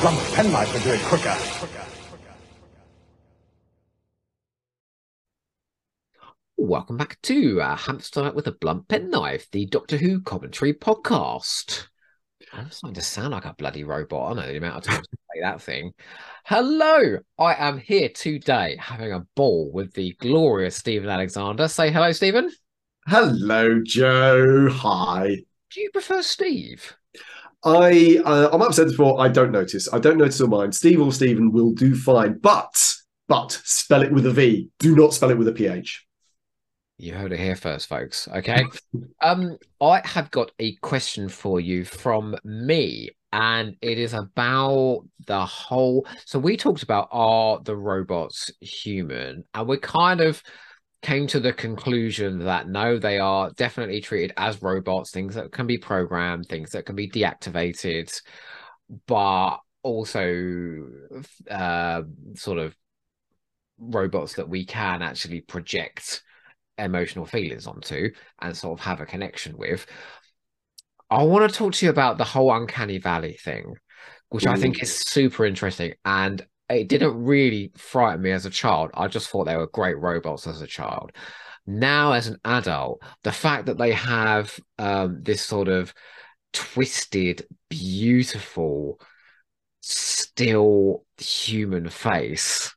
hamster blunt penknife would do it quicker. Welcome back to uh, Hamster with a Blunt Penknife, the Doctor Who commentary podcast. I'm starting to sound like a bloody robot. I know the amount of times I say that thing. Hello, I am here today having a ball with the glorious Steven Alexander. Say hello, Steven. Hello, Joe. Hi. Do you prefer Steve? I uh, I'm upset before. I don't notice. I don't notice or mine. Steve or Steven will do fine, but but spell it with a V. Do not spell it with a PH. You heard it here first, folks. Okay. um, I have got a question for you from me, and it is about the whole. So we talked about are the robots human, and we're kind of came to the conclusion that no, they are definitely treated as robots, things that can be programmed, things that can be deactivated, but also uh, sort of robots that we can actually project emotional feelings onto and sort of have a connection with. I want to talk to you about the whole uncanny valley thing, which. I think is super interesting. And it didn't really frighten me as a child. I just thought they were great robots as a child. Now, as an adult, the fact that they have um, this sort of twisted, beautiful, still human face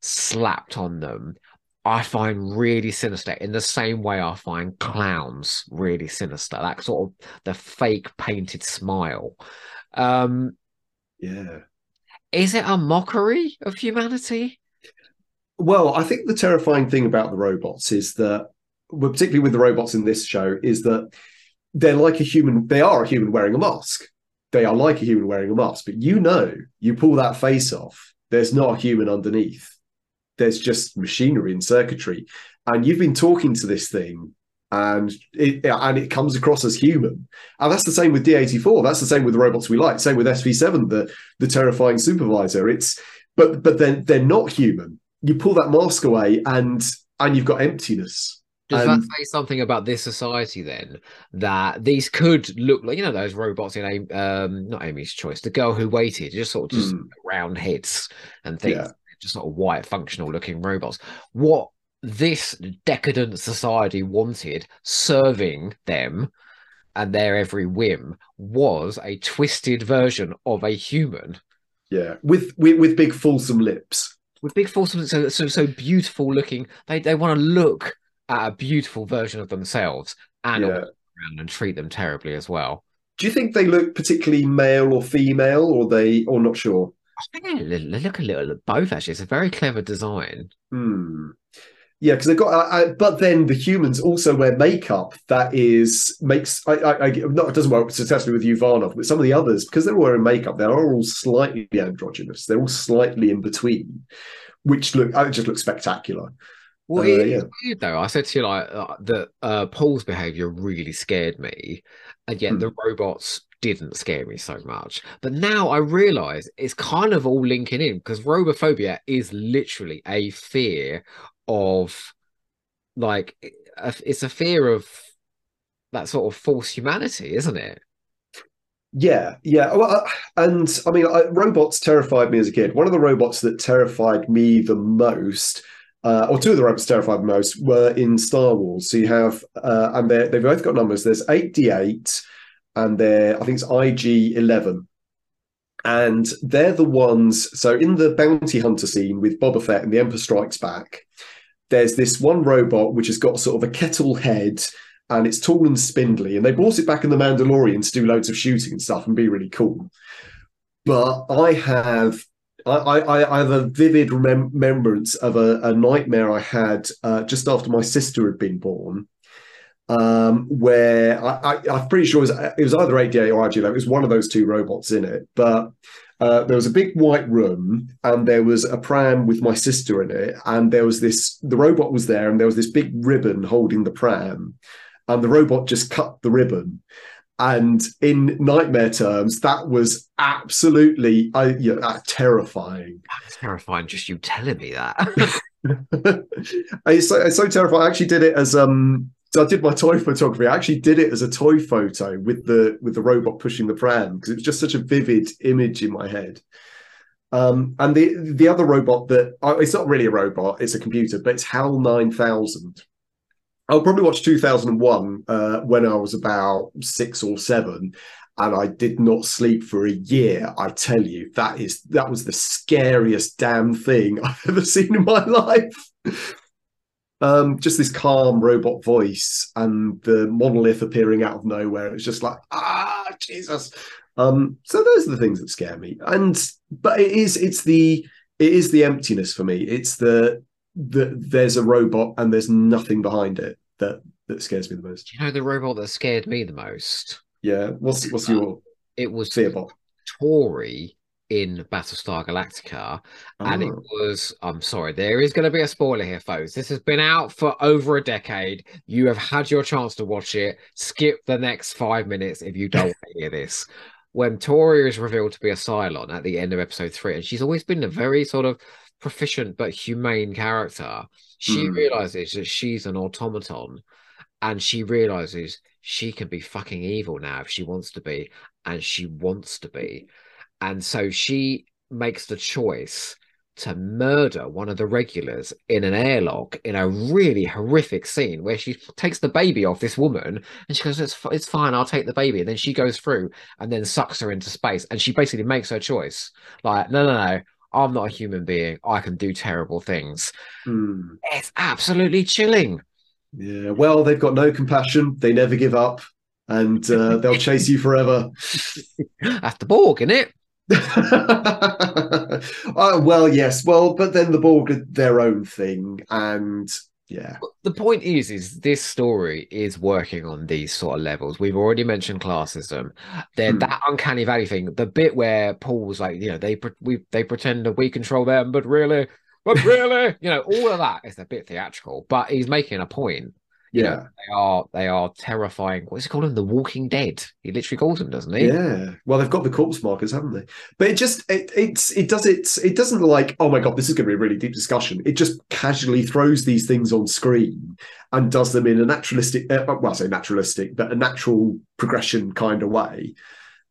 slapped on them I find really sinister in the same way I find clowns really sinister. That sort of the fake painted smile. Um, yeah. Is it a mockery of humanity? Well, I think the terrifying thing about the robots is that, particularly with the robots in this show, is that they're like a human. They are a human wearing a mask. They are like a human wearing a mask. But you know, you pull that face off, there's not a human underneath there's just machinery and circuitry and you've been talking to this thing and it and it comes across as human and that's the same with D84 that's the same with the robots we like same with SV7 the the terrifying supervisor it's but but then they're not human you pull that mask away and and you've got emptiness does that say something about this society then? That these could look like you know those robots in um not Amy's Choice, the girl who waited, just sort of just mm. round heads and things. Yeah just sort of white functional looking robots. What this decadent society wanted serving them and their every whim was a twisted version of a human. Yeah, with with, with big fulsome lips. With big fulsome, so so so beautiful looking. They they want to look at a beautiful version of themselves and yeah. and treat them terribly as well. Do you think they look particularly male or female, or they, or not sure? I think they look a little both. Actually, it's a very clever design. Hmm. Yeah, because they've got, uh, uh, but then the humans also wear makeup that is makes. I, I, I not it doesn't work successfully with Uvanov, but some of the others because they're wearing makeup, they are all slightly androgynous. They're all slightly in between, which look it just looks spectacular. Well, uh, it yeah. weird though. I said to you like uh, that. Uh, Poul's behavior really scared me, and yet hmm. the robots didn't scare me so much. But now I realize it's kind of all linking in because robophobia is literally a fear of like it's a fear of that sort of false humanity, isn't it? Yeah, yeah. Well, uh, and I mean, I, robots terrified me as a kid. One of the robots that terrified me the most, uh, or two of the robots terrified me most, were in Star Wars. So you have, uh, and they've both got numbers. There's 8D8 and they're I think it's IG eleven, and they're the ones. So in the bounty hunter scene with Boba Fett and the Emperor Strikes Back, there's this one robot which has got sort of a kettle head and it's tall and spindly, and they brought it back in the Mandalorian to do loads of shooting and stuff and be really cool. But I have I, I, I, have a vivid remem- remembrance of a, a, nightmare I had uh, just after my sister had been born, um, where I, am pretty sure it was, it was either 8D8 or IG11. It was one of those two robots in it. But uh, there was a big white room and there was a pram with my sister in it. And there was this, the robot was there and there was this big ribbon holding the pram. And the robot just cut the ribbon. And in nightmare terms, that was absolutely uh, yeah, uh, terrifying. That's terrifying. Just you telling me that. it's, so, it's so terrifying. I actually did it as um So I did my toy photography. I actually did it as a toy photo with the with the robot pushing the pram because it was just such a vivid image in my head. Um, and the the other robot that oh, it's not really a robot, it's a computer, but it's HAL nine thousand. I'll probably watch two thousand and one uh, when I was about six or seven, and I did not sleep for a year. I tell you, that is that was the scariest damn thing I've ever seen in my life. Um, just this calm robot voice and the monolith appearing out of nowhere. It was just like, ah, Jesus. Um, so those are the things that scare me. And but it is it's the it is the emptiness for me. It's the the there's a robot and there's nothing behind it that that scares me the most. You know the robot that scared me the most? Yeah. What's what's your It was fearbot? Tory in Battlestar Galactica, and it Oh. was. I'm sorry, there is going to be a spoiler here, folks. This has been out for over a decade. You have had your chance to watch it. Skip the next five minutes if you don't want to hear this. When Tory is revealed to be a Cylon at the end of episode three, and she's always been a very sort of proficient but humane character, she Hmm. realizes that she's an automaton and she realizes she can be fucking evil now if she wants to be, and she wants to be. And so she makes the choice to murder one of the regulars in an airlock in a really horrific scene where she takes the baby off this woman and she goes, It's, it's fine, I'll take the baby. And then she goes through and then sucks her into space. And she basically makes her choice like, No, no, no, I'm not a human being. I can do terrible things. Hmm. It's absolutely chilling. Yeah. Well, they've got no compassion. They never give up, and uh, they'll chase you forever. That's the Borg, isn't it? uh, well, yes. Well, but then the Borg are their own thing, and yeah, the point is is this story is working on these sort of levels we've already mentioned classism then Hmm. that uncanny valley thing the bit where poul was like you know they pre- we they pretend that we control them but really but really you know all of that is a bit theatrical but he's making a point you yeah. know they are they are terrifying what's he call them the walking dead he literally calls them doesn't he Yeah, well, they've got the corpse markers, haven't they? But it just it it's it does it it doesn't like oh my god, this is going to be a really deep discussion. It just casually throws these things on screen and does them in a naturalistic, uh, well, I say naturalistic, but a natural progression kind of way.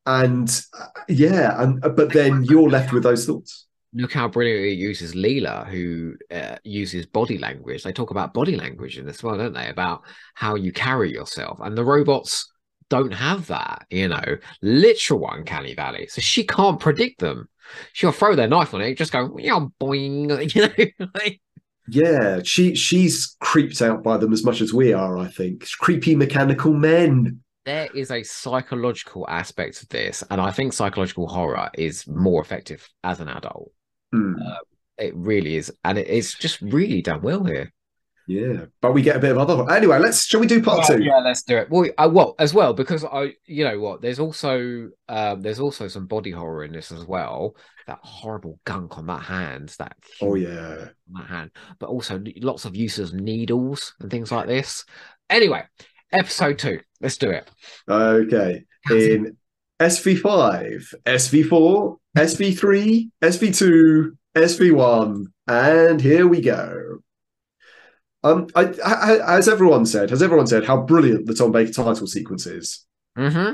And uh, yeah, and uh, but then you're left with those thoughts. Look how brilliantly it uses Leela, who uh, uses body language. They talk about body language in this well, don't they? About how you carry yourself. And the robots don't have that, you know, literal one, uncanny valley. So she can't predict them. She'll throw their knife on it, just go, yeah, boing, you know. like, Yeah, she she's creeped out by them as much as we are. I think it's creepy mechanical men. there is a psychological aspect of this, and I think psychological horror is more effective as an adult. Hmm. It really is, and it, it's just really done well here. Yeah, but we get a bit of other. Anyway, let's shall we do part Well, two? Yeah, let's do it. Well, I, well, as well because I, you know what? There's also um, there's also some body horror in this as well. That horrible gunk on that hand, that Oh yeah. on that hand, but also lots of uses of needles and things like this. Anyway, episode two. Let's do it. Okay. In SV5, SV4, SV3, SV2, SV1, and here we go. Um, I, I, has everyone said? Has everyone said how brilliant the Tom Baker title sequence is? Mm-hmm.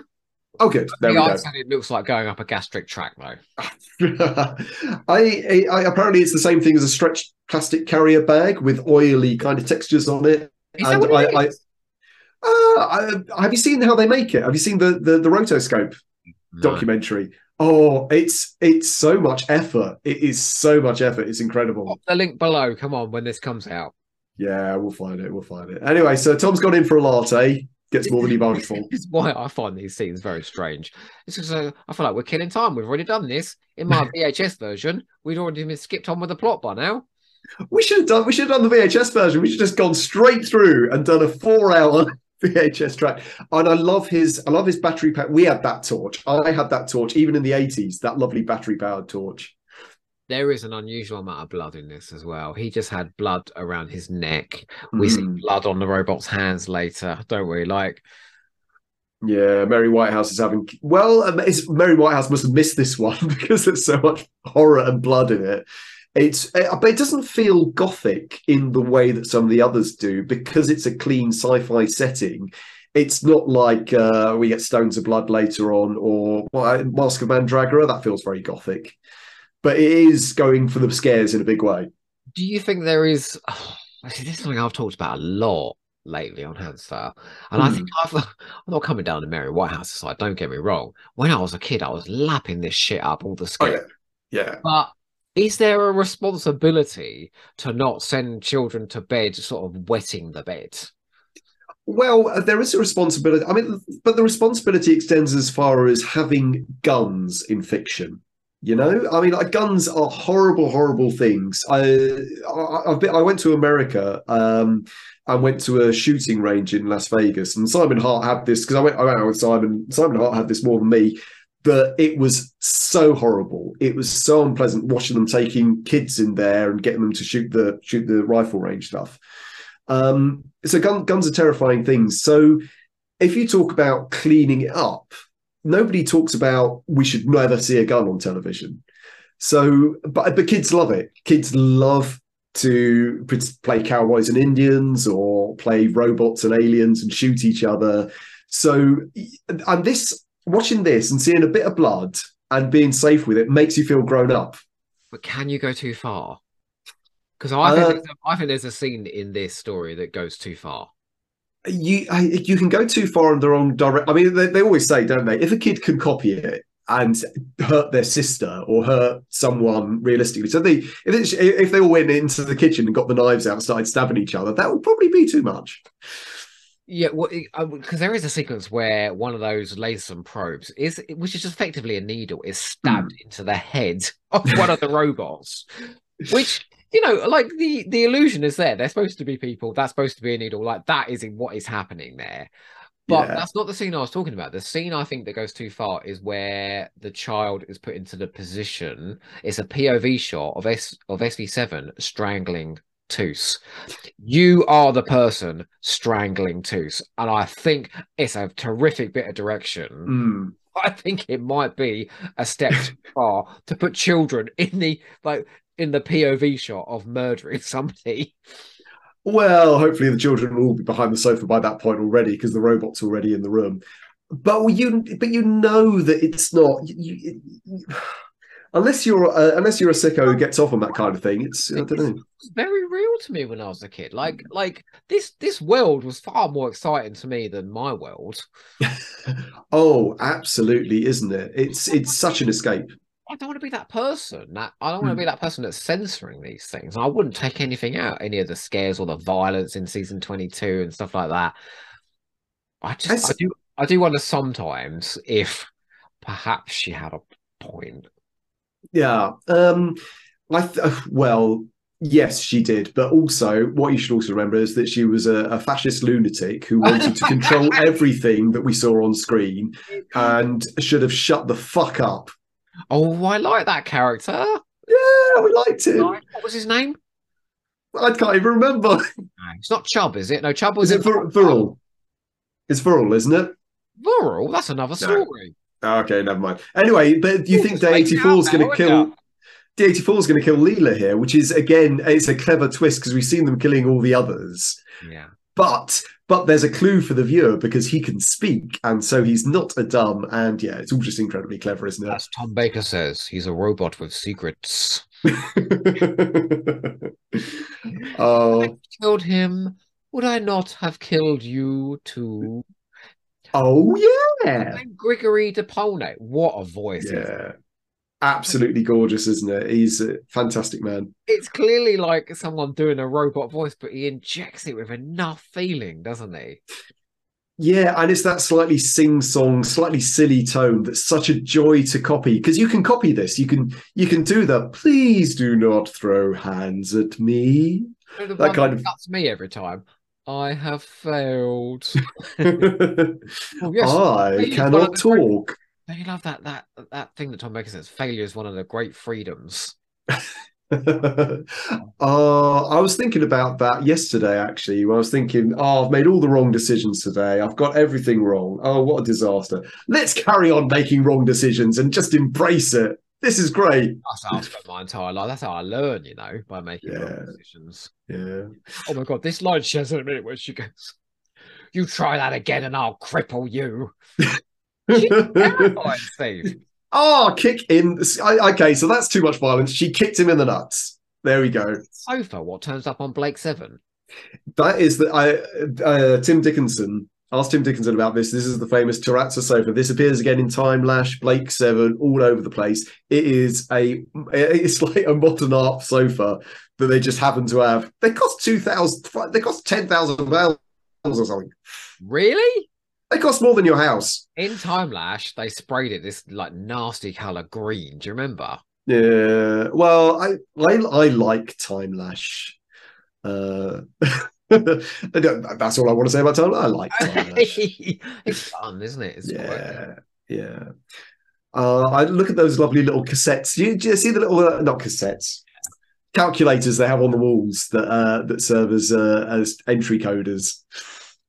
Oh, good. There we go. it looks like going up a gastric tract, though. I, I apparently it's the same thing as a stretched plastic carrier bag with oily kind of textures on it. Is that what it I- I- Uh, I, have you seen how they make it? Have you seen the the, the rotoscope No. documentary? Oh, it's it's so much effort. It is so much effort. It's incredible. Pop the link below. Come on, when this comes out. Yeah, we'll find it. We'll find it. Anyway, so Tom's gone in for a latte. Gets more than he bargained for. This is why I find these scenes very strange. It's because uh, I feel like we're killing time. We've already done this in my VHS version. We'd already been skipped on with the plot by now. We should have done. We should have done the VHS version. We should have just gone straight through and done a four-hour VHS track. And I love his. I love his battery pack. We had that torch. I had that torch, even in the eighties. That lovely battery-powered torch. There is an unusual amount of blood in this as well. He just had blood around his neck. We see Mm. blood on the robot's hands later, don't we? Like, Yeah, Mary Whitehouse is having. Well, um, Mary Whitehouse must have missed this one because there's so much horror and blood in it. It's uh, but it doesn't feel gothic in the way that some of the others do because it's a clean sci-fi setting. It's not like uh, we get Stones of Blood later on or Mask of Mandragora. That feels very gothic, but it is going for the scares in a big way. Do you think there is? Oh, this is something I've talked about a lot lately on Handstyle. And I think I've, I'm not coming down to Mary Whitehouse side, don't get me wrong. When I was a kid, I was lapping this shit up all the Oh, scares. yeah. yeah. But is there a responsibility to not send children to bed sort of wetting the bed? Well, uh, there is a responsibility. I mean, but the responsibility extends as far as having guns in fiction. You know, I mean, like guns are horrible, horrible things. I, I been, I went to America. Um, I went to a shooting range in Las Vegas, and Simon Hart had this because I went, I went out with Simon. Simon Hart had this more than me. That it was so horrible. It was so unpleasant watching them taking kids in there and getting them to shoot the shoot the rifle range stuff. Um, so gun, guns are terrifying things. So if you talk about cleaning it up, nobody talks about we should never see a gun on television. So, but but kids love it. Kids love to play cowboys and Indians or play robots and aliens and shoot each other. So, and this watching this and seeing a bit of blood and being safe with it makes you feel grown up. But can you go too far? Because I, Uh, think there's think there's a scene in this story that goes too far. you I, you can go too far in the wrong direction. I mean, they, they always say, don't they? If a kid can copy it and hurt their sister or hurt someone realistically, so they if, it's, if they all went into the kitchen and got the knives out and started stabbing each other, that would probably be too much. Yeah, well, because there is a sequence where one of those laser probes is, which is effectively a needle, is stabbed hmm. into the head of one of the robots. Which you know, like the the illusion is there. They're supposed to be people. That's supposed to be a needle. Like that is what is happening there. But Yeah. that's not the scene I was talking about. The scene I think that goes too far is where the child is put into the position. It's a POV shot of S of SV7 strangling Toos. You are the person strangling Toos. And I think it's a terrific bit of direction. Mm. I think it might be a step too far to put children in the like in the POV shot of murdering somebody. Well, hopefully the children will all be behind the sofa by that point already because the robot's already in the room. But you, but you know that it's not. You, you, unless you're uh, unless you're a sicko who gets off on that kind of thing, it's I don't know. very real to me when I was a kid. Like like this this world was far more exciting to me than my world. oh, absolutely, isn't it? It's it's such an escape. I don't want to be that person. That I don't want to Hmm. be that person that's censoring these things. I wouldn't take anything out, any of the scares or the violence in season twenty two and stuff like that. I just I do I do wonder sometimes if perhaps she had a point. Yeah. Um. I th- well, yes, she did, but also what you should also remember is that she was a, a fascist lunatic who wanted to control everything that we saw on screen and should have shut the fuck up. Oh, I like that character. Yeah, we liked him. What was his name? I can't even remember. No, it's not Chub, is it? No, Chub was Is it Vir- Viral? It's Viral, isn't it? Viral. That's another No. Okay, never mind. Anyway, but you think D84 is going to kill up. D84 is going to kill Leela here, which is again, it's a clever twist because we've seen them killing all the others. Yeah. But but there's a clue for the viewer because he can speak, and so he's not a dumb. And yeah, it's all just incredibly clever, isn't it? As Tom Baker says, he's a robot with secrets. oh, Killed him. Would I not have killed you too? Oh yeah, And Grigory DePolne. What a voice. Yeah. Absolutely gorgeous, isn't it? He's a fantastic man. it's clearly like someone doing a robot voice, but he injects it with enough feeling, doesn't he? Yeah, and it's that slightly sing-song, slightly silly tone that's such a joy to copy because you can copy this. You can you can do the please do not throw hands at me. That kind that of- cuts me every time. I have failed. I Oh, yes. One cannot talk. Don't you love that that that thing that Tom Baker says? Failure is one of the great freedoms. uh, I was thinking about that yesterday, actually. I was thinking, oh, I've made all the wrong decisions today. I've got everything wrong. Oh, what a disaster. Let's carry on making wrong decisions and just embrace it. This is great. That's how I spent my entire life. That's how I learn, you know, by making Yeah. decisions. Yeah. Oh my god, this line she has in a minute where she goes, "You try that again, and I'll cripple you." She's Steve. oh, kick in. I- Okay, so that's too much violence. She kicked him in the nuts. There we go. Sofa, what turns up on Blake Seven? That is the I uh, Tim Dickinson. Asked Tim Dickinson about this. This is the famous Terrazza sofa. This appears again in Timelash, Blake Seven, all over the place. It is a it's like a modern art sofa that they just happen to have. They cost two thousand. They cost ten thousand pounds or something. Really? They cost more than your house. In Timelash, they sprayed it this like nasty color green. Do you remember? Yeah. Well, I I, I like Timelash. Uh, that's all I want to say about Time I like Time it's fun, isn't it? It's yeah, yeah. Uh, I look at those lovely little cassettes. Do you, do you see the little uh, not cassettes calculators they have on the walls that uh, that serve as uh, as entry coders?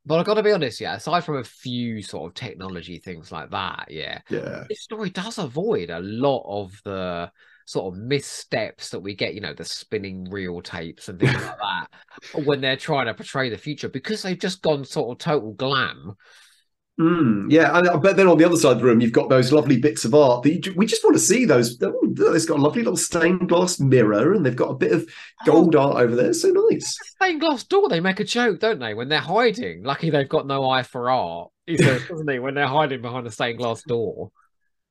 But I've got to be honest, yeah. Aside from a few sort of technology things like that, yeah, Yeah, this story does avoid a lot of the sort of missteps that we get, you know, the spinning reel tapes and things like that when they're trying to portray the future because they've just gone sort of total glam. Mm, yeah. And, but then on the other side of the room, you've got those lovely bits of art that you, we just want to see. Those oh, it's got a lovely little stained glass mirror, and they've got a bit of gold art over there. So nice. Stained glass door, they make a joke, don't they, when they're hiding? Lucky they've got no eye for art. He says, doesn't he, when they're hiding behind a stained glass door.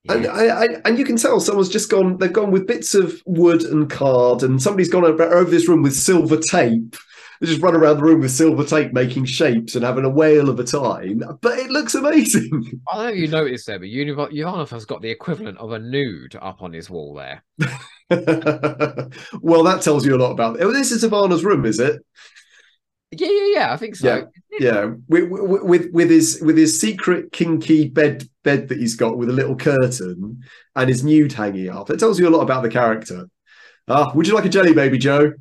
And I, I, and you can tell someone's just gone. They've gone with bits of wood and card, and somebody's gone over, over this room with silver tape. They just run around the room with silver tape, making shapes and having a whale of a time. But it looks amazing. I don't know if you noticed there, but Uvanov has got the equivalent of a nude up on his wall there. well, that tells you a lot about. Oh, this is Ivana's room, is it? Yeah, yeah, yeah. I think so. Yeah. Yeah, with, with with with his with his secret kinky bed bed that he's got with a little curtain and his nude hanging up. It tells you a lot about the character. Ah, would you like a jelly baby, Joe?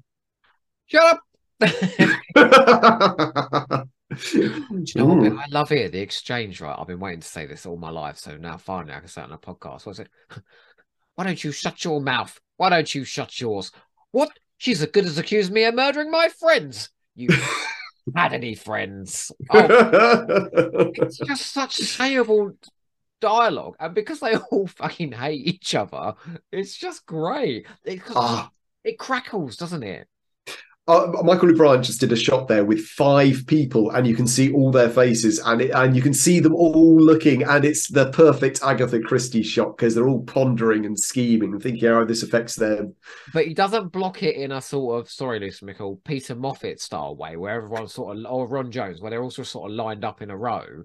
Shut up. Do you know what, I love here The exchange, right? I've been waiting to say this all my life, so now finally I can say it on a podcast. What's it? Why don't you shut your mouth? Why don't you shut yours? What? She's as good as accused me of murdering my friends. You had any friends? Oh, it's just such sayable dialogue, and because they all fucking hate each other, it's just great. It, Ah. it crackles, doesn't it? Uh, Michael O'Brien just did a shot there with five people, and you can see all their faces, and it, and you can see them all looking, and it's the perfect Agatha Christie shot because they're all pondering and scheming and thinking how this affects them. But he doesn't block it in a sort of sorry, Lucy Mickle, Peter Moffatt style way, where everyone's sort of or Ron Jones, where they're also sort of lined up in a row.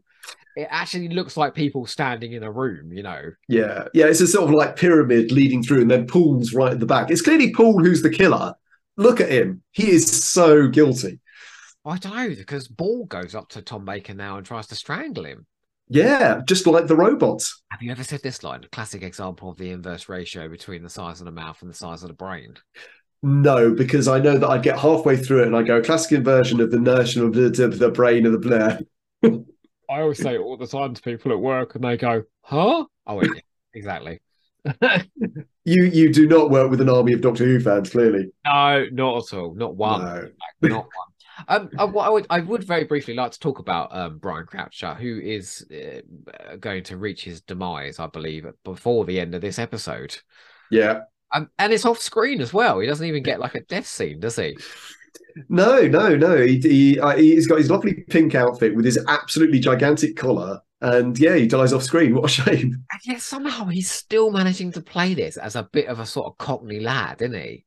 It actually looks like people standing in a room, you know. Yeah, yeah, it's a sort of like pyramid leading through, and then Poul's right at the back. It's clearly Poul who's the killer. Look at him; he is so guilty. I don't know because Ball goes up to Tom Baker now and tries to strangle him. Yeah, just like the robots. Have you ever said this line? A classic example of the inverse ratio between the size of the mouth and the size of the brain. No, because I know that I'd get halfway through it and I go classic inversion of the notion of the, of the brain of the Blair. I always say it all the time to people at work, and they go, "Huh?" Oh, yeah, exactly. You you do not work with an army of Doctor Who fans, clearly. No, not at all. Not one. No. not one. Um, I, what I would, I would very briefly like to talk about um, Brian Croucher, who is uh, going to reach his demise, I believe, before the end of this episode. Yeah. Um, and it's off screen as well. He doesn't even get like a death scene, does he? No, no, no. He, he uh, he's got his lovely pink outfit with his absolutely gigantic collar, and yeah, he dies off screen. What a shame. And yet somehow he's still managing to play this as a bit of a sort of Cockney lad, isn't he?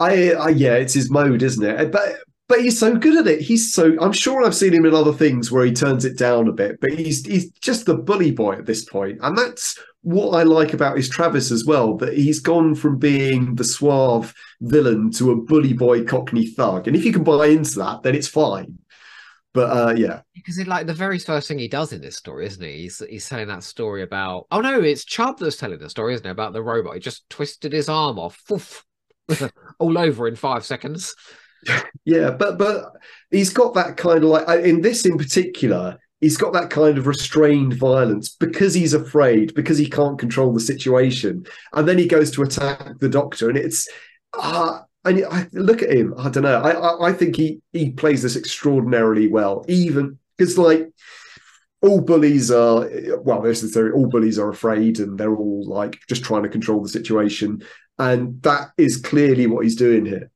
I, I yeah, it's his mode, isn't it? But but he's so good at it. He's so. I'm sure I've seen him in other things where he turns it down a bit, but he's he's just the bully boy at this point, and that's what I like about his Travis as well. That he's gone from being the suave villain to a bully boy Cockney thug, and if you can buy into that, then it's fine. But uh, yeah, Because it, like the very first thing he does in this story, isn't he? He's he's telling that story about. Oh no, it's Chub that's telling the story, isn't it? About the robot. He just twisted his arm off, all over in five seconds. Yeah, but but he's got that kind of like in this in particular. he's got that kind of restrained violence because he's afraid, because he can't control the situation, and then he goes to attack the Doctor, and it's uh, and I look at him. I don't know. I I, I think he he plays this extraordinarily well, even because like all bullies are well this is all bullies are afraid and they're all like just trying to control the situation and that is clearly what he's doing here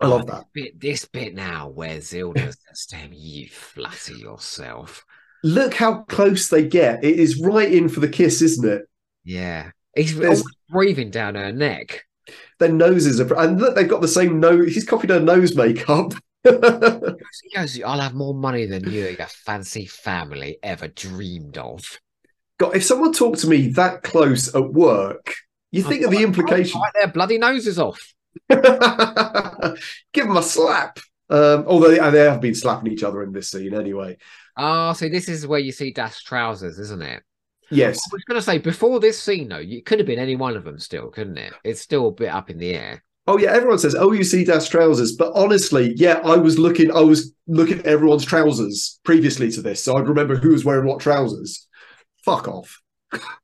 i love oh, that This bit, this bit now where Zilda says to him, "You flatter yourself." look how close they get it is right in for the kiss isn't it Yeah, he's almost breathing down her neck. Their noses are and look they've got the same nose he's copied her nose makeup "I'll have more money than you and your fancy family ever dreamed of." god if someone talked to me that close at work you think of the implication Right their bloody noses off. give them a slap um although they, they have been slapping each other in this scene anyway Ah, see, this is where you see Dask trousers, isn't it? Yes I was going to say before this scene, though, it could have been any one of them still, couldn't it? It's still a bit up in the air. Oh yeah, everyone says, "Oh, you see Dask trousers," but honestly, yeah, I was looking, I was looking at everyone's trousers previously to this, so I'd remember who was wearing what trousers. Fuck off.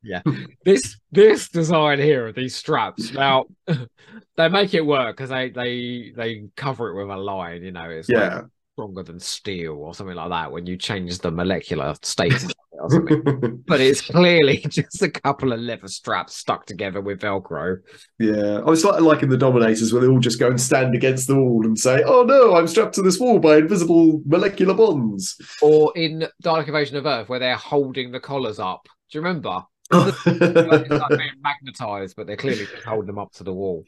Yeah, this this design here of these straps now they make it work because they they they cover it with a line. You know, it's like Yeah. stronger than steel or something like that when you change the molecular status or something. But it's clearly just a couple of leather straps stuck together with Velcro. yeah, I was like like in the Dominators where they all just go and stand against the wall and say, "Oh no, I'm strapped to this wall by invisible molecular bonds." Or in Dalek Invasion of Earth, where they're holding the collars up. Do you remember? It's like being magnetized, but they're clearly just holding them up to the wall.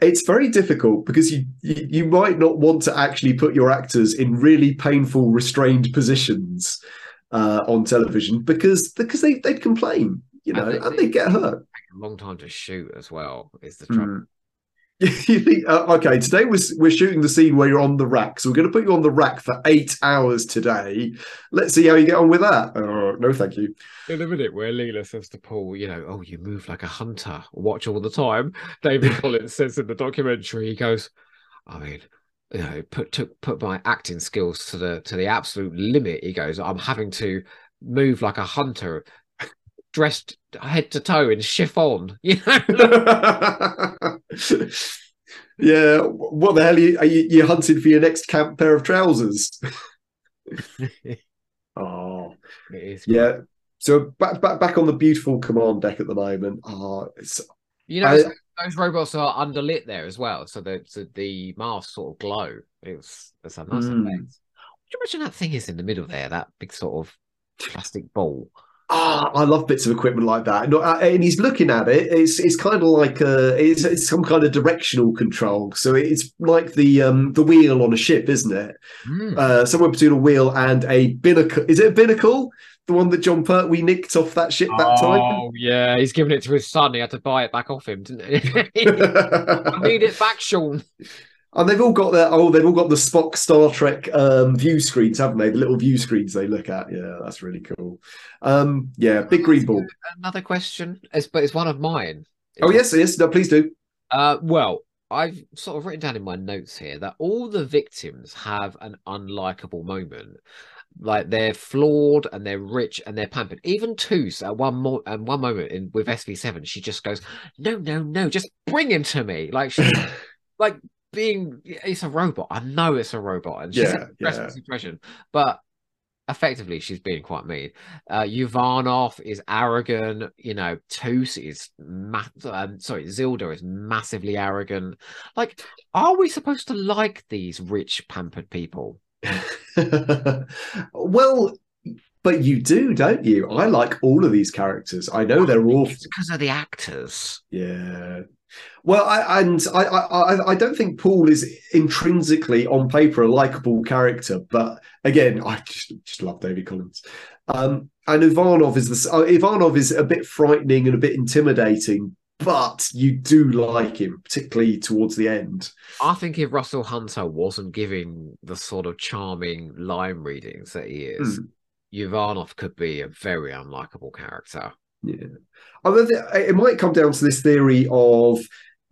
it's very difficult because you, you you might not want to actually put your actors in really painful restrained positions uh, on television because because they they'd complain you And know they- and they get hurt a long time to shoot as well. Is the trouble? Mm. you think uh, okay today we're, we're shooting the scene where you're on the rack so we're going to put you on the rack for eight hours today let's see how you get on with that uh, no thank you In a minute where Leela says to Poul, you know, oh, you move like a hunter, watch all the time. David Collings says in the documentary, he goes, I mean, you know, put took put my acting skills to the to the absolute limit. He goes, I'm having to move like a hunter, dressed head to toe in chiffon. You know, yeah what the hell are you, are you you're hunting for your next camp pair of trousers oh it is. yeah so back, back back on the beautiful command deck at the moment oh it's You know, I- those robots are underlit there as well, so the so the masks sort of glow. It's it's a nice Mm. effect. Do you imagine that thing is in the middle there? That big sort of plastic ball. Ah, I love bits of equipment like that. Uh, and he's looking at it. It's it's kind of like uh it's, it's some kind of directional control. So it's like the um the wheel on a ship, isn't it? Hmm. Uh, somewhere between a wheel and a binnacle. Is it a binnacle? The one that Jon Pertwee nicked off that ship that time. oh yeah, he's giving it to his son. He had to buy it back off him, didn't he? I need it back, Sean. and they've all got their oh, they've all got the Spock Star Trek um view screens, haven't they? The little view screens they look at. Yeah, that's really cool. Um, yeah, big green ball. Another question, it's, but it's one of mine. Oh yes, yes. No, please do. Uh, well, I've sort of written down in my notes here that all the victims have an unlikable moment. Like they're flawed and they're rich and they're pampered. Even Toos at one more and one moment in with SV7, she just goes, No, no, no, just bring him to me. Like she's like being it's a robot. I know it's a robot and she's Yeah, yeah. situation, but effectively she's being quite mean. Uh Uvanov is arrogant, you know, Toos is ma- um, sorry, Zilda is massively arrogant. Like, are we supposed to like these rich pampered people? well, but you do, don't you? I like all of these characters. I know they're all because of the actors. yeah. Well, I, and I, I, I- don't think Poul is intrinsically on paper a likable character, but again, I just, just love David Collings. Um, and Uvanov is this. Uh, Uvanov is a bit frightening and a bit intimidating, but you do like him, particularly towards the end. I think if Russell Hunter wasn't giving the sort of charming line readings that he is, Hmm. Uvanov could be a very unlikable character. Yeah, I mean, it might come down to this theory of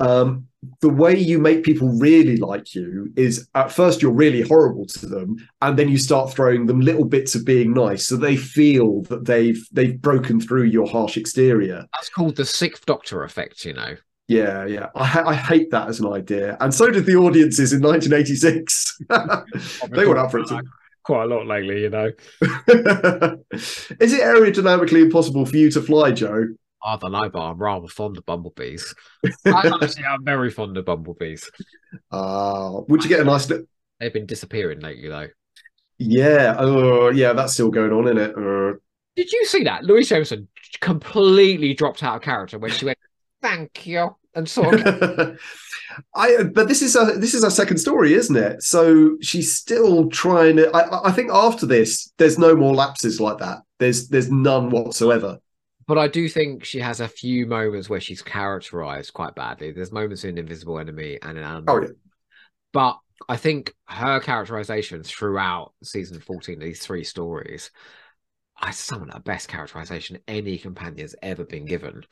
um, the way you make people really like you is at first you're really horrible to them, and then you start throwing them little bits of being nice, so they feel that they've they've broken through your harsh exterior. That's called the Sixth Doctor effect, you know. Yeah, yeah, I, ha- I hate that as an idea, and so did the audiences in 1986. they went up for it too. Quite a lot lately, you know. Is it aerodynamically impossible for you to fly, Joe? I don't know, but I'm rather fond of bumblebees. I actually am very fond of bumblebees. Uh, would you get a nice? Li- They've been disappearing lately, though. yeah, oh, yeah, that's still going on, isn't it? Uh, Did you see that? Louise Jameson completely dropped out of character when she went, "Thank you," and sort of I but this is a this is our second story, isn't it? So she's still trying to. I, I think after this, there's no more lapses like that. There's there's none whatsoever. But I do think she has a few moments where she's characterized quite badly. There's moments in Invisible Enemy and in Animal. Oh yeah, But I think her characterization throughout season 14, these three stories, is some of the best characterization any companion's ever been given.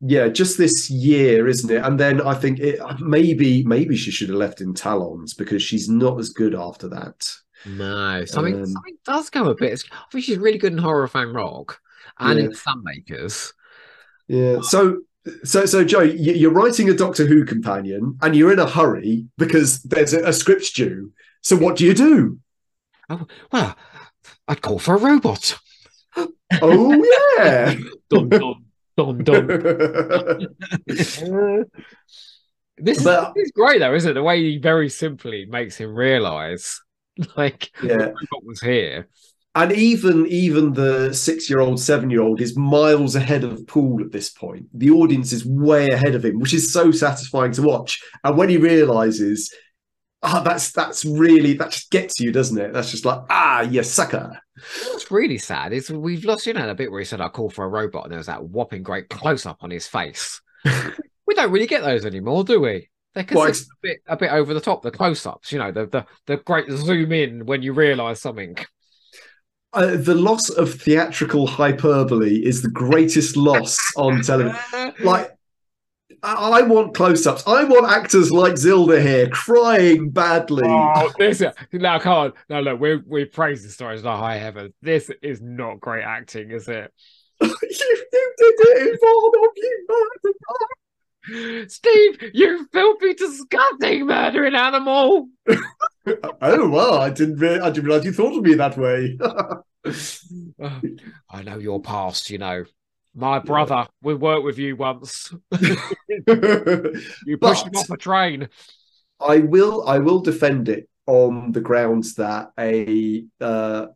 yeah. Just this year, isn't it? And then I think it maybe maybe she should have left in Talons because she's not as good after that. No, something Um, something does go a bit. I think she's really good in Horror Fan Rock and Yeah. in Sunmakers. Yeah. So so so Joe, you- you're writing a Doctor Who companion, and you're in a hurry because there's a, a script due. So what do you do? Oh, Well, I'd call for a robot. Oh yeah. Dun dun dun dun. This is, But- this is great though, isn't it? The way he very simply makes him realize, like, Yeah. the robot was here. And even even the six year old, seven year old is miles ahead of Poul at this point. The audience is way ahead of him, which is so satisfying to watch. And when he realizes, ah, that's that's really that just gets you, doesn't it? That's just like, ah, you sucker. What's really sad is we've lost, you know, a bit where he said, I call for a robot, and there was that whopping great close up on his face. we don't really get those anymore, do we? They're Well, a bit a bit over the top, the close ups, you know, the, the the great zoom in when you realize something. Uh, the loss of theatrical hyperbole is the greatest loss on television. Like, I I want close ups. I want actors like Zilda here crying badly. Oh, this now come on. No, look, we're we're praising stories to high heaven. This is not great acting, is it? you, you did it in front of you. Steve, you filthy, disgusting murdering animal. Oh well, I didn't. Re- I didn't realize you thought of me that way. I know your past, you know. My brother, we worked with you once. You pushed him off a train. I will. I will defend it on the grounds that a. Uh,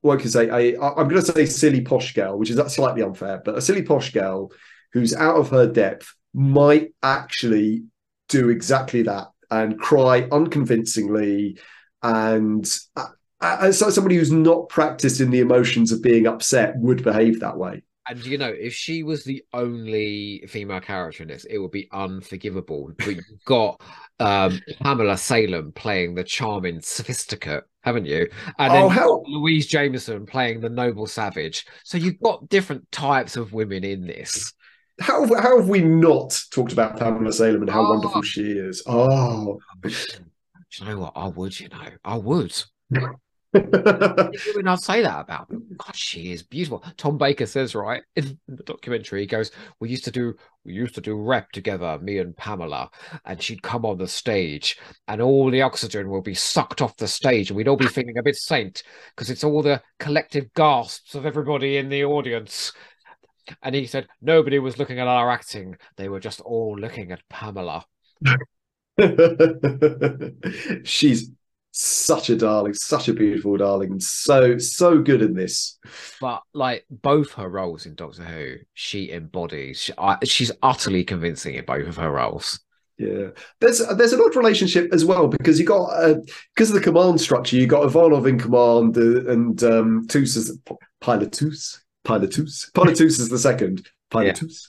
what can I say? A, I'm going to say silly posh girl, which is slightly unfair, but a silly posh girl who's out of her depth might actually do exactly that and cry unconvincingly and uh, uh, so somebody who's not practiced in the emotions of being upset would behave that way And you know, if she was the only female character in this, it would be unforgivable. But you've got um, Pamela Salem playing the charming sophisticate, haven't you? And then oh you've hell got Louise Jameson playing the noble savage. So you've got different types of women in this. How, how have we not talked about pamela salem and how Oh. wonderful she is oh, oh Do you know what? I would, you know, I would. When I say that about them, God, she is beautiful. Tom Baker says right in the documentary, he goes, "We used to do, we used to do rep together, me and Pamela, and she'd come on the stage, and all the oxygen will be sucked off the stage, and we'd all be feeling a bit saint because it's all the collective gasps of everybody in the audience." And he said, "Nobody was looking at our acting; they were just all looking at Pamela." she's such a darling such a beautiful darling and so so good in this But like both her roles in Doctor Who, she embodies. She, I, she's utterly convincing in both of her roles. Yeah, there's there's an odd relationship as well because you got uh, because of the command structure. You got Uvanov in command uh, and um, Toos is Pilotus, Pilotus, Pilotus is the second Pilotus,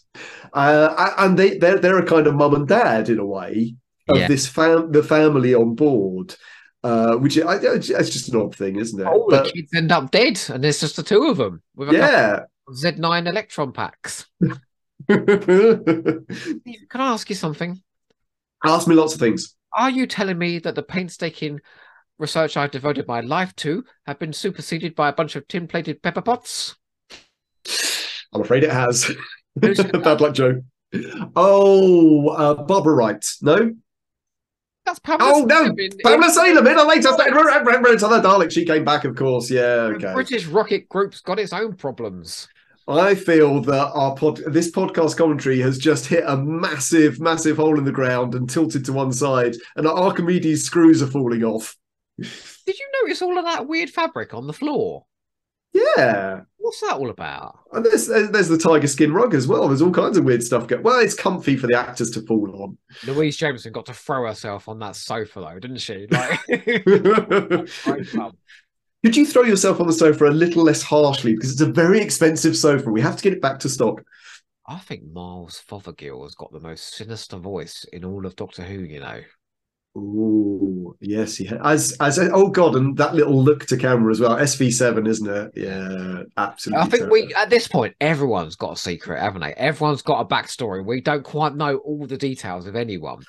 uh, and they they're they're a kind of mum and dad in a way of Yeah. this fam the family on board. Uh, which I, it's just an odd thing, isn't it? All But the kids end up dead, and there's just the two of them with a yeah, Z nine electron packs. Can I ask you something? Ask me lots of things. Are you telling me that the painstaking research I've devoted my life to have been superseded by a bunch of tin-plated pepper pots? I'm afraid it has. Bad luck, Joe. Oh, uh, Barbara Wright. No? That's Pamela Oh, no. Salem Pamela Salem in a later Remember to the Dalek. She came back, of course. Yeah, The. British rocket group's got its own problems. I feel that our pod, this podcast commentary has just hit a massive, massive hole in the ground and tilted to one side, and our Archimedes screws are falling off. Did you notice all of that weird fabric on the floor? Yeah, What's that all about? and there's there's the tiger skin rug as well. There's all kinds of weird stuff. Well, it's comfy for the actors to fall on. Louise Jameson got to throw herself on that sofa though, didn't she? Like, Could you throw yourself on the sofa a little less harshly because it's a very expensive sofa. We have to get it back to stock. I think Miles Fothergill has got the most sinister voice in all of Doctor Who. You know, Oh yes, he ha- as as oh god, and that little look to camera as well. SV seven, isn't it? Yeah, absolutely. I think terrible. we at this point everyone's got a secret, haven't they? Everyone's got a backstory. We don't quite know all the details of anyone.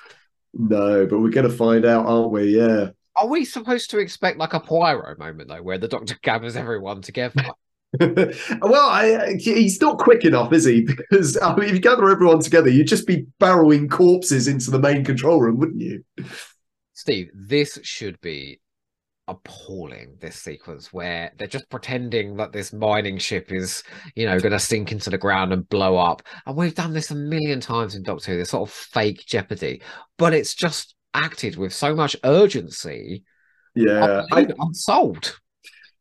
no, but we're going to find out, aren't we? Yeah. Are we supposed to expect like a Poirot moment though, where the Doctor gathers everyone together? well, I, he's not quick enough, is he? Because I mean, if you gather everyone together, you'd just be barrowing corpses into the main control room, wouldn't you? Steve, this should be appalling. This sequence where they're just pretending that this mining ship is, you know, going to sink into the ground and blow up. And we've done this a million times in Doctor Who. This sort of fake jeopardy, but it's just acted with so much urgency. Yeah. I, I'm sold.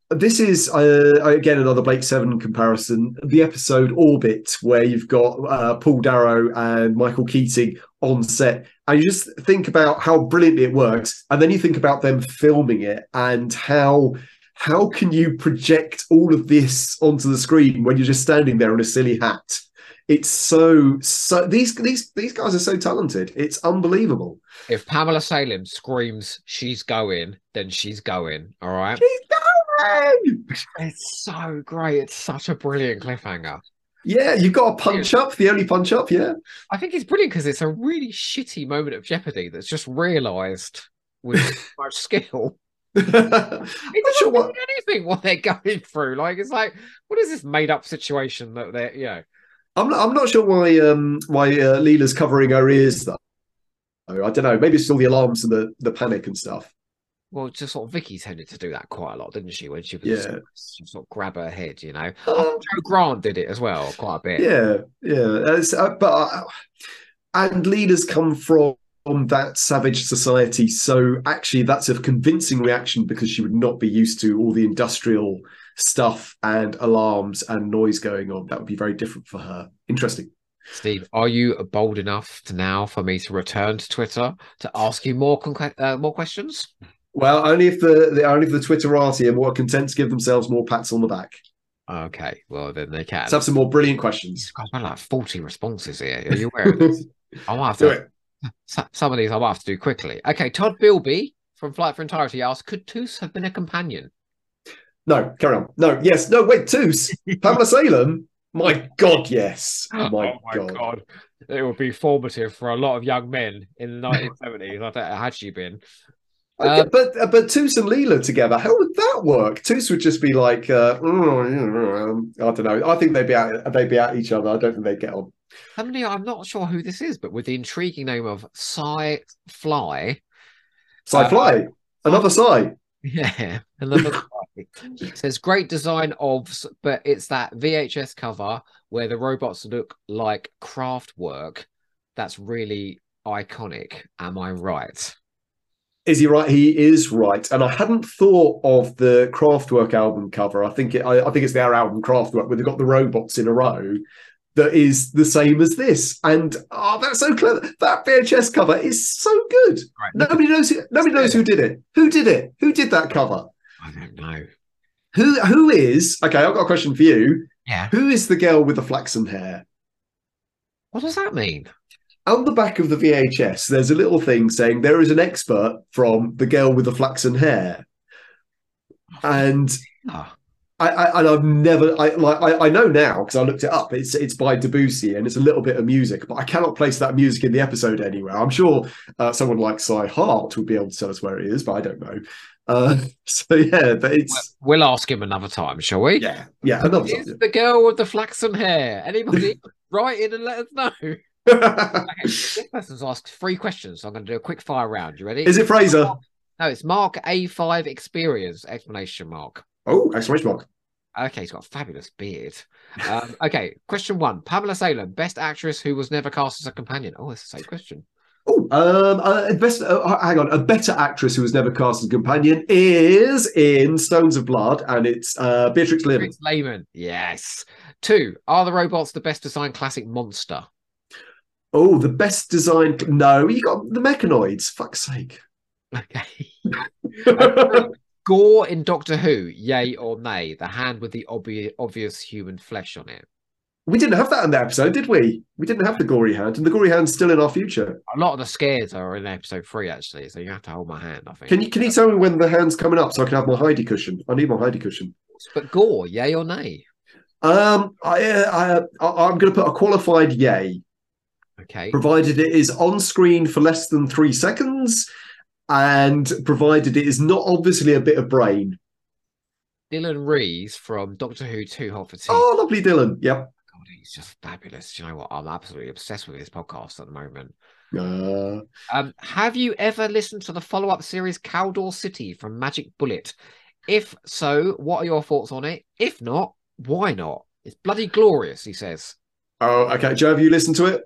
this is uh, again another Blake Seven comparison. The episode Orbit, where you've got uh, Paul Darrow and Michael Keating on set, and you just think about how brilliantly it works, and then you think about them filming it and how how can you project all of this onto the screen when you're just standing there in a silly hat? It's so so these these these guys are so talented. It's unbelievable. If Pamela Salem screams she's going, then she's going. All right. He's going! It's so great. It's such a brilliant cliffhanger. Yeah, you've got a punch up, the only punch up, yeah. I think it's brilliant because it's a really shitty moment of jeopardy that's just realised with much skill. I'm It not doesn't sure what anything what they're going through. Like it's like, what is this made up situation that they're, you know? I'm not, I'm not sure why um why uh, Leela's covering her ears though. I don't know. Maybe it's all the alarms and the, the panic and stuff. Well, just sort of Vicki tended to do that quite a lot, didn't she? When she was Yeah. sort of grab her head, you know. Uh, Jo Grant did it as well, quite a bit. yeah, yeah. Uh, but uh, and Leela's come from that savage society, so actually that's a convincing reaction because she would not be used to all the industrial stuff and alarms and noise going on. That would be very different for her. Interesting. Steve, are you bold enough to now for me to return to Twitter to ask you more uh, more questions? Well, only if the, the only if the Twitterati are more content to give themselves more pats on the back. Okay, well then they can. Let's have some more brilliant questions. I've got like forty responses here. Are you aware of this? I might have to. Do to it. Some of these I might have to do quickly. Okay, Todd Bilby from Flight for Entirety asks, could Toos have been a companion? No, carry on. No, yes, no, wait, Toos. Pamela Salem? My God, yes. Oh My, oh God. It would be formative for a lot of young men in the 1970s. I don't know, had she been. Um, but uh, but Toos and Leela together, how would that work? Toos would just be like, uh, mm, I don't know. I think they'd be out. They'd be at each other. I don't think they'd get on. Somebody, I'm not sure who this is, but with the intriguing name of Cy Fly. Sci Uh, Fly, another Sci. Yeah, another Fly. says great design of, but it's that VHS cover where the robots look like Kraftwerk. That's really iconic. Am I right? Is he right? He is right. And I hadn't thought of the Kraftwerk album cover. I think it. I, I think it's their album Kraftwerk, where they've got the robots in a row. That is the same as this, and oh, that's so clever. That VHS cover is so good. Right. Nobody knows. Who, nobody knows who did it. Who did it? Who did that cover? I don't know. Who? Who is? Okay, I've got a question for you. Yeah. Who is the girl with the flaxen hair? What does that mean? On the back of the VHS, there's a little thing saying there is an expert from the girl with the flaxen hair, and Ah, I, I and I've never I like I, I know now because I looked it up. It's it's by Debussy and it's a little bit of music, but I cannot place that music in the episode anywhere. I'm sure uh, someone like Cy Hart would be able to tell us where it is, but I don't know. Uh, so yeah, but it's We'll ask him another time, shall we? yeah yeah another Is the girl with the flaxen hair? Anybody write in and let us know. Okay, this person's asked three questions, so I'm going to do a quick fire round. You ready? is it Fraser? No, it's Mark A5 Experience explanation mark. Oh, exclamation mark. Okay, he's got a fabulous beard. Um, okay, question one: Pamela Salem, best actress who was never cast as a companion. Oh, it's the same question. Oh, um, uh, best. Uh, hang on, a better actress who was never cast as a companion is in Stones of Blood, and it's uh, Beatrix Lehmann. Chris Lehmann. Yes. Two: Are the robots the best designed classic monster? Oh, the best designed. No, you got the Mechonoids. Fuck's sake. Okay. Uh, Gore in Doctor Who, yay or nay? The hand with the obvious obvious human flesh on it. We didn't have that in the episode, did we? We didn't have the gory hand, and the gory hand's still in our future. A lot of the scares are in episode three, actually, so you have to hold my hand, I think. Can you can you tell me when the hand's coming up so I can have my Heidi cushion? I need my Heidi cushion. But Gore, yay or nay? Um, I, uh, I I'm going to put a qualified yay, Okay. provided it is on screen for less than three seconds, and provided it is not obviously a bit of brain. Dylan Rees from Doctor Who 2 Hot for Tea. Oh, lovely, Dylan. Yep. God, he's just fabulous. Do you know what? I'm absolutely obsessed with his podcast at the moment. Uh, Um, have you ever listened to the follow-up series Kaldor City from Magic Bullet? If so, what are your thoughts on it? If not, why not? It's bloody glorious, he says. oh, okay. Joe, have you listened to it?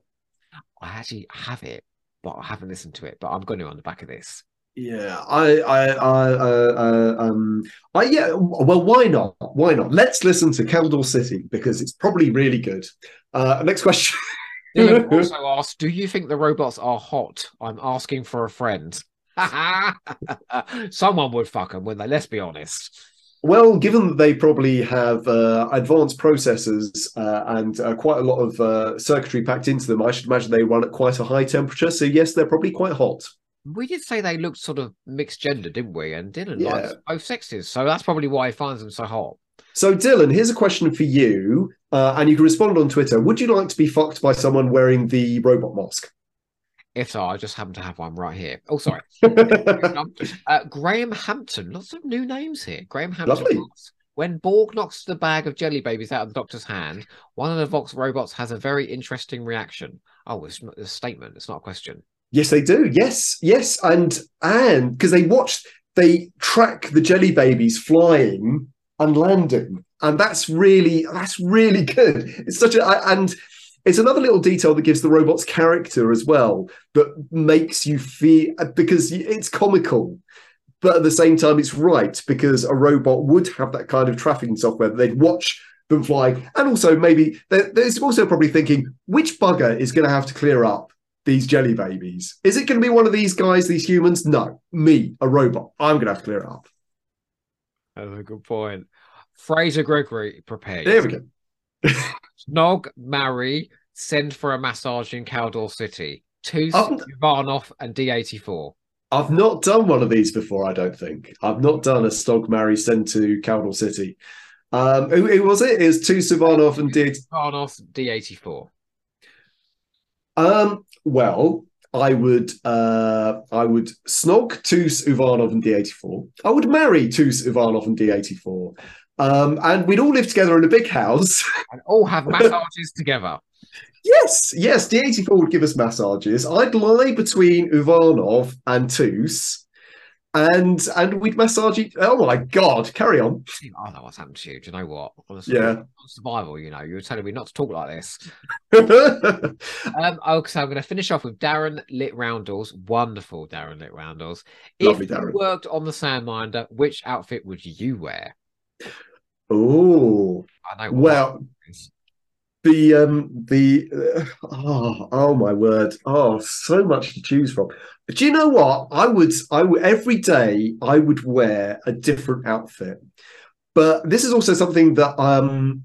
I actually have it, but I haven't listened to it. But I'm going to on the back of this. Yeah, I, I, I, uh, uh, um, I, yeah. Well, why not? Why not? Let's listen to Kaldor City because it's probably really good. Uh, next question. Dylan also asked, "Do you think the robots are hot?" I'm asking for a friend. Someone would fuck them, wouldn't they? Let's be honest. Well, given that they probably have uh, advanced processors uh, and uh, quite a lot of uh, circuitry packed into them, I should imagine they run at quite a high temperature. So yes, they're probably quite hot. We did say they looked sort of mixed gender, didn't we? And Dylan Yeah. likes both sexes, so that's probably why he finds them so hot. So, Dylan, here's a question for you, uh, and you can respond on Twitter. Would you like to be fucked by someone wearing the robot mask? If so, I just happen to have one right here. Oh, sorry. uh, Graham Hampton. Lots of new names here. Graham Hampton. Lovely. When Borg knocks the bag of jelly babies out of the doctor's hand, one of the Voc robots has a very interesting reaction. Oh, it's not a statement. It's not a question. Yes, they do. Yes, yes, and and because they watch, they track the jelly babies flying and landing, and that's really that's really good. It's such a and it's another little detail that gives the robot's character as well that makes you feel because it's comical. But at the same time, it's right because a robot would have that kind of tracking software that they'd watch them fly, and also maybe there- there's also probably thinking which bugger is going to have to clear up these jelly babies. Is it going to be one of these guys, these humans? No, me, a robot. I'm going to have to clear it up. That's a good point. Fraser Gregory, prepare. There we go. Snog, marry, send for a massage in Kaldor City. Toos. Uvanov and D84. I've not done one of these before, I don't think. I've not done a Stog Marry send to Kaldor City. Um, who, who was it? It was Toos Uvanov and did. Uvanov, D84. Um, well, I would uh, I would snog Toos Uvanov and D84. I would marry Toos Uvanov and D84. Um, and we'd all live together in a big house. And all have massages together. Yes, yes, D84 would give us massages. I'd lie between Uvanov and Toos, and and we'd massage each. Oh my god, carry on. I know what's happened to you. Do you know what? Honestly, Yeah. survival, you know, you were telling me not to talk like this. Um, okay, so I'm going to finish off with Darren Lit Roundles. Wonderful, Darren Lit Roundles. If Darren. you worked on the Sandminer, which outfit would you wear? Oh, I know. well, the um the uh, oh oh my word. Oh so much to choose from. Do you know what? I would i would every day i would wear a different outfit. But this is also something that um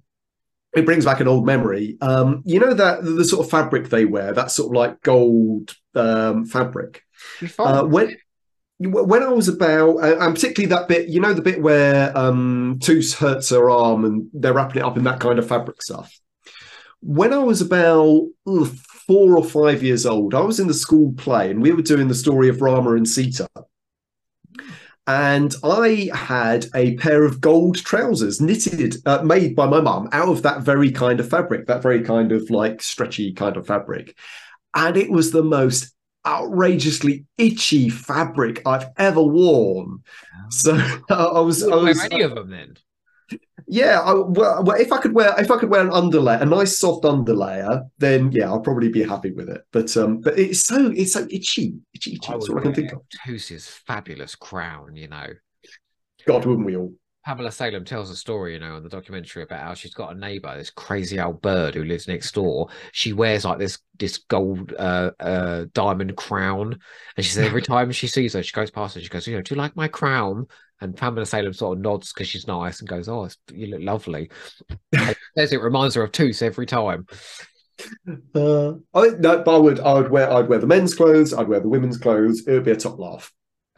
it brings back an old memory. Um you know that the sort of fabric they wear that sort of like gold um fabric? Uh, when when I was about, and particularly that bit, you know, the bit where um, Toos hurts her arm and they're wrapping it up in that kind of fabric stuff. When I was about four or five years old, I was in the school play and we were doing the story of Rama and Sita. And I had a pair of gold trousers knitted, uh, made by my mum out of that very kind of fabric, that very kind of like stretchy kind of fabric. And it was the most outrageously itchy fabric I've ever worn. So I was, I was wear any of them then. Yeah, I, well, if I could wear if I could wear an underlayer, a nice soft underlayer, then yeah, I'll probably be happy with it. But um, but it's so it's so itchy, itchy, itchy. That's all I can think of. Toos's fabulous crown, you know. God, wouldn't we all? Pamela Salem tells a story, you know, on the documentary about how she's got a neighbor, this crazy old bird who lives next door. She wears like this this gold uh, uh, diamond crown, and she says every time she sees her, she goes past her, she goes, you know, do you like my crown? And Pamela Salem sort of nods because she's nice and goes, "Oh, you look lovely." says it reminds her of Toos every time. Uh, I no, but I would I would wear I'd wear the men's clothes, I'd wear the women's clothes. It would be a top laugh.